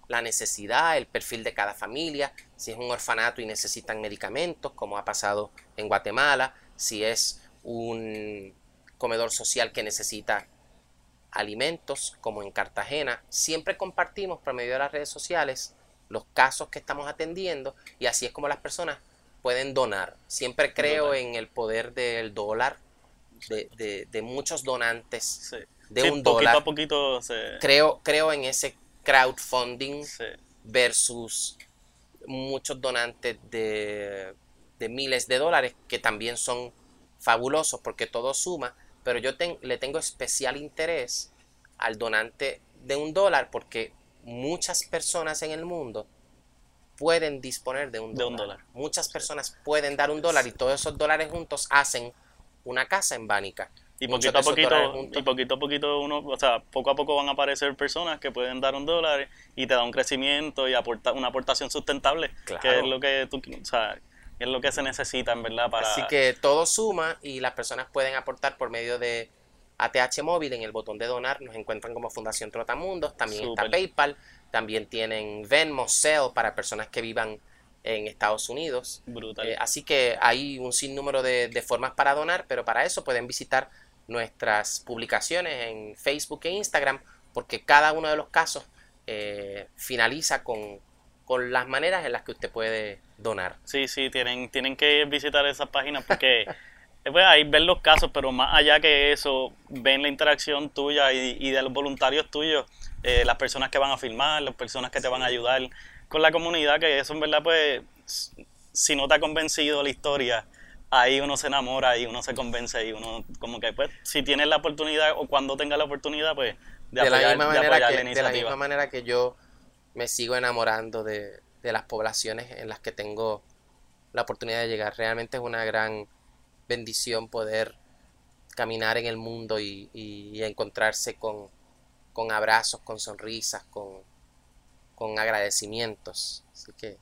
la necesidad, el perfil de cada familia, si es un orfanato y necesitan medicamentos, como ha pasado en Guatemala, si es un comedor social que necesita alimentos, como en Cartagena. Siempre compartimos por medio de las redes sociales los casos que estamos atendiendo y así es como las personas pueden donar. Siempre creo en el poder del dólar, de, de- de muchos donantes Sí. de Sí, un poquito dólar. a poquito se... Creo, creo en ese crowdfunding sí. versus muchos donantes de, de miles de dólares que también son fabulosos porque todo suma, pero yo ten- le tengo especial interés al donante de un dólar porque muchas personas en el mundo pueden disponer de un De dólar. un dólar. Muchas personas pueden dar un dólar y todos esos dólares juntos hacen una casa en Bánica. Y Muchos poquito a de poquito, y poquito a poquito uno, o sea, poco a poco van a aparecer personas que pueden dar un dólar y te da un crecimiento y aporta, una aportación sustentable, que es lo que tú, o sea, es lo que se necesita en verdad para Así que todo suma y las personas pueden aportar por medio de ATH móvil en el botón de donar. Nos encuentran como Fundación Trotamundos. También está. PayPal. También tienen Venmo, Zelle para personas que vivan en Estados Unidos. brutal. Eh, así que hay un sinnúmero de, de formas para donar, pero para eso pueden visitar nuestras publicaciones en Facebook e Instagram, porque cada uno de los casos eh, finaliza con, con las maneras en las que usted puede donar. Sí, sí, tienen, tienen que visitar esas páginas porque (laughs) eh, pues, ahí ven los casos, pero más allá que eso, ven la interacción tuya y, y de los voluntarios tuyos, eh, las personas que van a filmar, las personas que te van a ayudar con la comunidad, que eso en verdad, pues, si no te ha convencido la historia, ahí uno se enamora y uno se convence y uno como que, pues, si tienes la oportunidad o cuando tenga la oportunidad, pues, de, de, la misma de apoyar que, la de la misma manera que yo me sigo enamorando de, de las poblaciones en las que tengo la oportunidad de llegar. Realmente es una gran bendición poder caminar en el mundo y, y- y encontrarse con, con abrazos, con sonrisas, con, con agradecimientos. Así que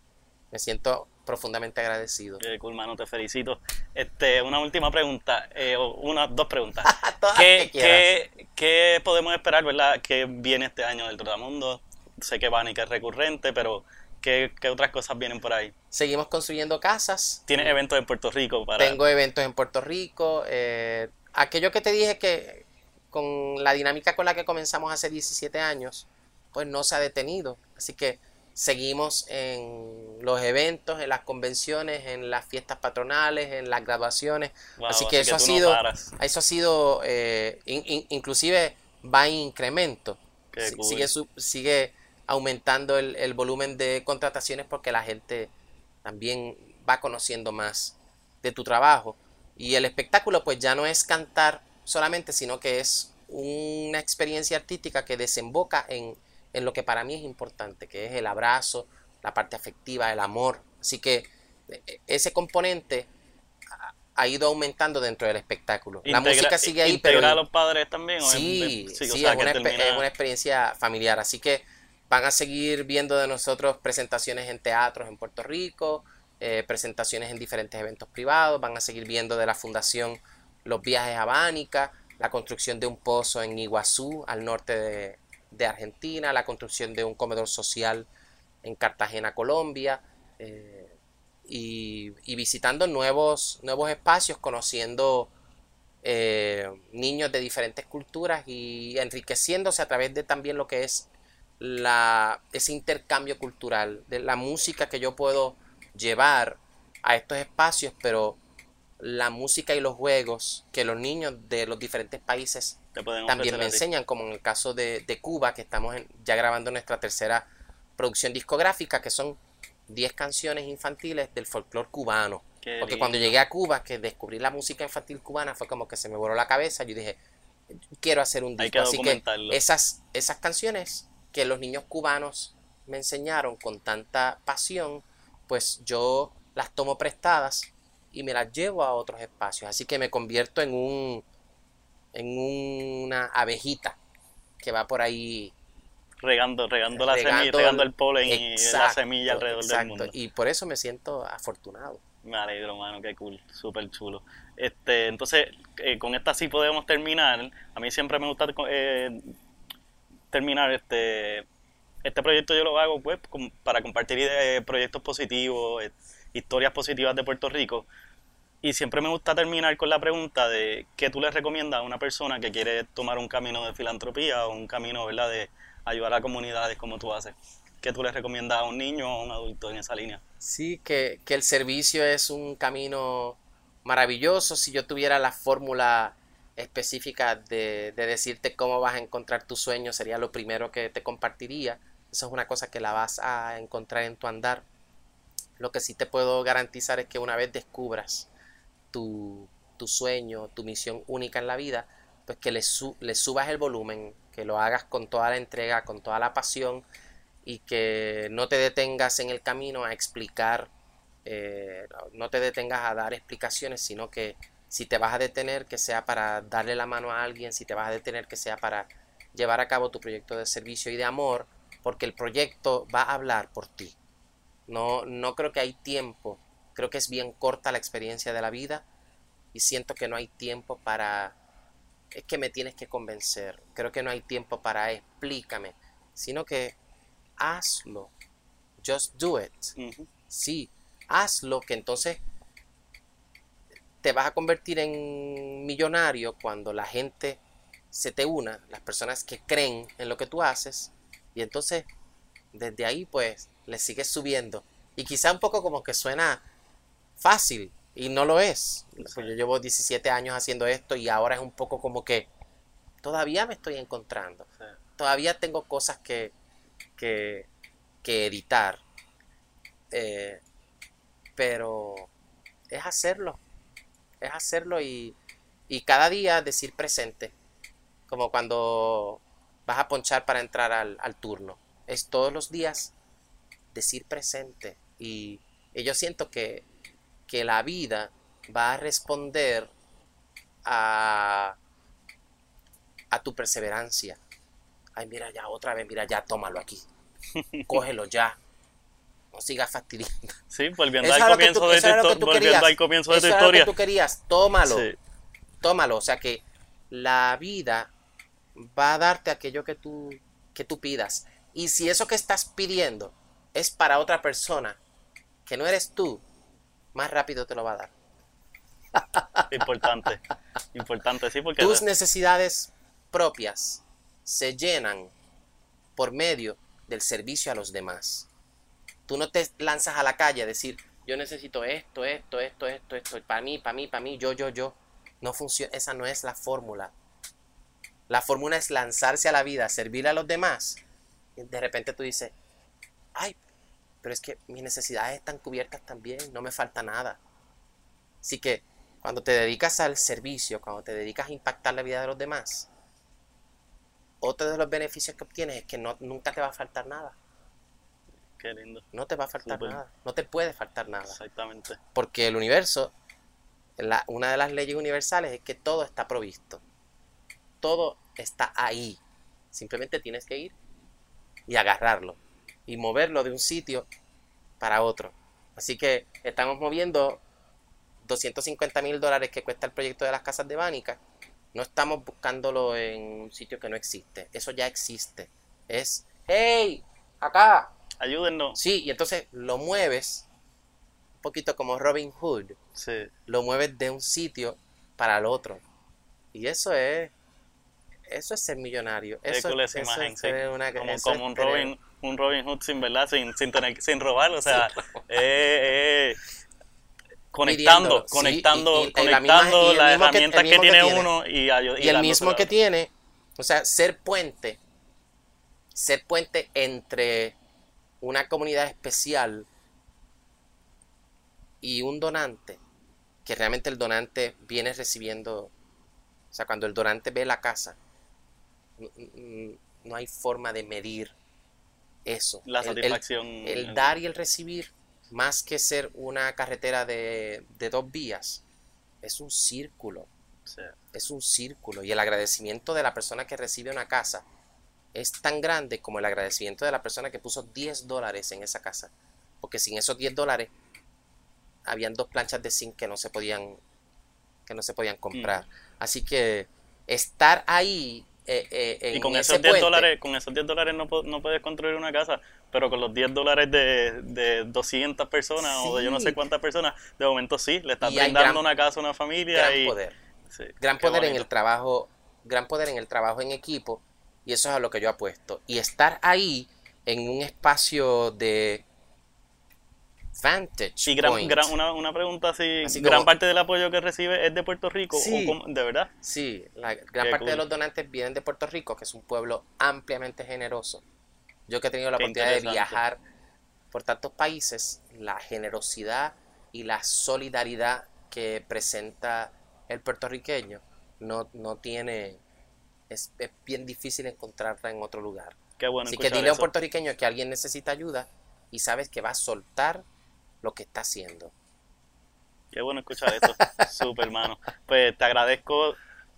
me siento profundamente agradecido. Qué cool, mano, te felicito. Este, una última pregunta, eh, o una, dos preguntas. (laughs) Todas ¿Qué, qué, qué podemos esperar, verdad? ¿Qué viene este año del Trotamundo? Sé que Bani que es recurrente, pero ¿qué, qué otras cosas vienen por ahí? Seguimos construyendo casas. ¿Tienes eventos en Puerto Rico para...? Tengo eventos en Puerto Rico. eh, aquello que te dije que con la dinámica con la que comenzamos hace 17 años, pues no se ha detenido. Así que seguimos en los eventos, en las convenciones, en las fiestas patronales, en las graduaciones. Wow, así que eso ha no sido, eso ha sido, eh, in- in- inclusive va en incremento. Cool. Sigue, su- sigue aumentando el, el volumen de contrataciones porque la gente también va conociendo más de tu trabajo. Y el espectáculo pues ya no es cantar solamente, sino que es una experiencia artística que desemboca en, en lo que para mí es importante, que es el abrazo, la parte afectiva, el amor. Así que eh, ese componente ha- ido aumentando dentro del espectáculo. La música sigue ahí, ¿integra pero a los padres también? es- Sí, es- sí, o sea, es, que una, termina- es una experiencia familiar. Así que van a seguir viendo de nosotros presentaciones en teatros en Puerto Rico, eh, presentaciones en diferentes eventos privados, van a seguir viendo de la fundación los viajes a Bánica, la construcción de un pozo en Iguazú, al norte de, Argentina, la construcción de un comedor social en Cartagena, Colombia, eh, y, y visitando nuevos, nuevos espacios, conociendo eh, niños de diferentes culturas y enriqueciéndose a través de también lo que es la, ese intercambio cultural, de la música que yo puedo llevar a estos espacios, pero la música y los juegos que los niños de los diferentes países también me enseñan, como en el caso de, de Cuba, que estamos en- ya grabando nuestra tercera producción discográfica, que son 10 canciones infantiles del folclore cubano. Qué Porque cuando llegué a Cuba, que descubrí la música infantil cubana, fue como que se me voló la cabeza. Yo dije, quiero hacer un Hay disco. que Así que esas, esas canciones que los niños cubanos me enseñaron con tanta pasión, pues yo las tomo prestadas y me las llevo a otros espacios. Así que me convierto en un en una abejita que va por ahí regando, regando la semilla, regando el polen y la semilla alrededor del mundo. Y por eso me siento afortunado. Me alegro, mano, qué cool, súper chulo. Este, entonces, eh, con esta sí podemos terminar. A mí siempre me gusta eh, terminar este este proyecto yo lo hago pues para compartir eh, proyectos positivos, historias positivas de Puerto Rico. Y siempre me gusta terminar con la pregunta de qué tú le recomiendas a una persona que quiere tomar un camino de filantropía o un camino de ayudar a comunidades como tú haces. ¿Qué tú le recomiendas a un niño o a un adulto en esa línea? Sí, que, que el servicio es un camino maravilloso. Si yo tuviera la fórmula específica de, de, decirte cómo vas a encontrar tu sueño, sería lo primero que te compartiría. Eso es una cosa que la vas a encontrar en tu andar. Lo que sí te puedo garantizar es que una vez descubras tu, tu sueño, tu misión única en la vida, pues que le, le subas el volumen, que lo hagas con toda la entrega, con toda la pasión y que no te detengas en el camino a explicar, eh, no te detengas a dar explicaciones, sino que si te vas a detener, que sea para darle la mano a alguien, si te vas a detener, que sea para llevar a cabo tu proyecto de servicio y de amor, porque el proyecto va a hablar por ti. No, no creo que hay tiempo, creo que es bien corta la experiencia de la vida y siento que no hay tiempo para es que me tienes que convencer, creo que no hay tiempo para explícame, sino que hazlo. Just do it. Sí, hazlo que entonces te vas a convertir en millonario cuando la gente se te una, las personas que creen en lo que tú haces, y entonces desde ahí pues le sigues subiendo. Y quizá un poco como que suena fácil, y no lo es. Pues yo llevo 17 años haciendo esto y ahora es un poco como que todavía me estoy encontrando. Todavía tengo cosas que, que, editar. Eh, pero es hacerlo. Es hacerlo y, y cada día decir presente. Como cuando vas a ponchar para entrar al, al turno. Es todos los días decir presente. Y, y yo siento que que la vida va a responder a, a tu perseverancia. Ay, mira ya, otra vez, mira ya, tómalo aquí. (laughs) Cógelo ya. No sigas fastidiando. Sí, volviendo, al comienzo, de, tu, volviendo al comienzo de tu historia. que tú querías, tómalo. Tómalo. O sea que la vida va a darte aquello que tú, que tú pidas. Y si eso que estás pidiendo es para otra persona, que no eres tú, más rápido te lo va a dar. (laughs) Importante, importante, sí, porque... Tus necesidades propias se llenan por medio del servicio a los demás. Tú no te lanzas a la calle a decir, yo necesito esto, esto, esto, esto, esto, para mí, para mí, para mí, yo, yo, yo. No funciona, esa no es la fórmula. La fórmula es lanzarse a la vida, servir a los demás. Y de repente tú dices, ay, pero es que mis necesidades están cubiertas también, no me falta nada. Así que cuando te dedicas al servicio, cuando te dedicas a impactar la vida de los demás, otro de los beneficios que obtienes es que no, nunca te va a faltar nada. Qué lindo. No te va a faltar nada, no te puede faltar nada. Exactamente. Porque el universo, la, una de las leyes universales es que todo está provisto. Todo está ahí. Simplemente tienes que ir y agarrarlo y moverlo de un sitio para otro. Así que estamos moviendo 250 mil dólares que cuesta el proyecto de las casas de Bánica. No estamos buscándolo en un sitio que no existe. Eso ya existe. Es, hey, acá. Ayúdennos. Sí, y entonces lo mueves un poquito como Robin Hood. Sí. Lo mueves de un sitio para el otro. Y eso es eso es ser millonario. Eso, es, imagen, como, un Robin, un Robin Hood sin verdad, sin, sin, tener, sin robar, o sea, eh, eh, conectando, conectando, conectando las herramientas que, tiene uno y, y, el mismo que tiene, o sea, ser puente, ser puente entre una comunidad especial y un donante, que realmente el donante viene recibiendo, o sea, cuando el donante ve la casa, no hay forma de medir eso. La el- el- satisfacción. el dar y el recibir, más que ser una carretera de, de dos vías, es un círculo, Sí. es un círculo. Y el agradecimiento de la persona que recibe una casa es tan grande como el agradecimiento de la persona que puso 10 dólares en esa casa. Porque sin esos 10 dólares, habían dos planchas de zinc que no se podían, que no se podían comprar. Así que estar ahí eh, eh, en Y con esos 10 puente- dólares, con esos 10 dólares no, no puedes construir una casa, pero con los 10 dólares de, de 200 personas o de yo no sé cuántas personas, de momento sí, le estás brindando una casa a una familia gran y poder. sí, gran poder en el trabajo, gran poder en el trabajo en equipo, y eso es a lo que yo apuesto. Y estar ahí en un espacio de vantage Y gran, point. gran- una, una pregunta así, Así gran como- parte del apoyo que recibe es de Puerto Rico, Sí. o cómo- de verdad. Sí, la gran Qué parte de los donantes vienen de Puerto Rico, que es un pueblo ampliamente generoso. Yo que he tenido la Qué oportunidad de viajar por tantos países, la generosidad y la solidaridad que presenta el puertorriqueño no, no tiene, es, es bien difícil encontrarla en otro lugar. Qué bueno Así que dile a un puertorriqueño que alguien necesita ayuda y sabes que va a soltar lo que está haciendo. Qué bueno escuchar eso. (laughs) Súper, hermano. Pues te agradezco,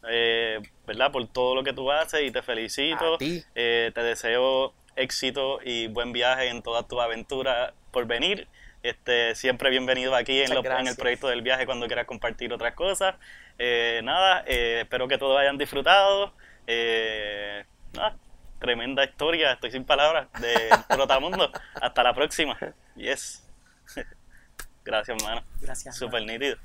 eh, ¿verdad? Por todo lo que tú haces y te felicito. A ti. Eh, te deseo éxito y buen viaje en todas tus aventuras por venir. Este, siempre bienvenido aquí en, Muchas lo- en el proyecto del viaje cuando quieras compartir otras cosas. Eh, nada, eh, espero que todos hayan disfrutado. Eh, nada, tremenda historia, estoy sin palabras, de (laughs) Trotamundo. Hasta la próxima. Yes. Gracias, hermano. Gracias. Súper nítido.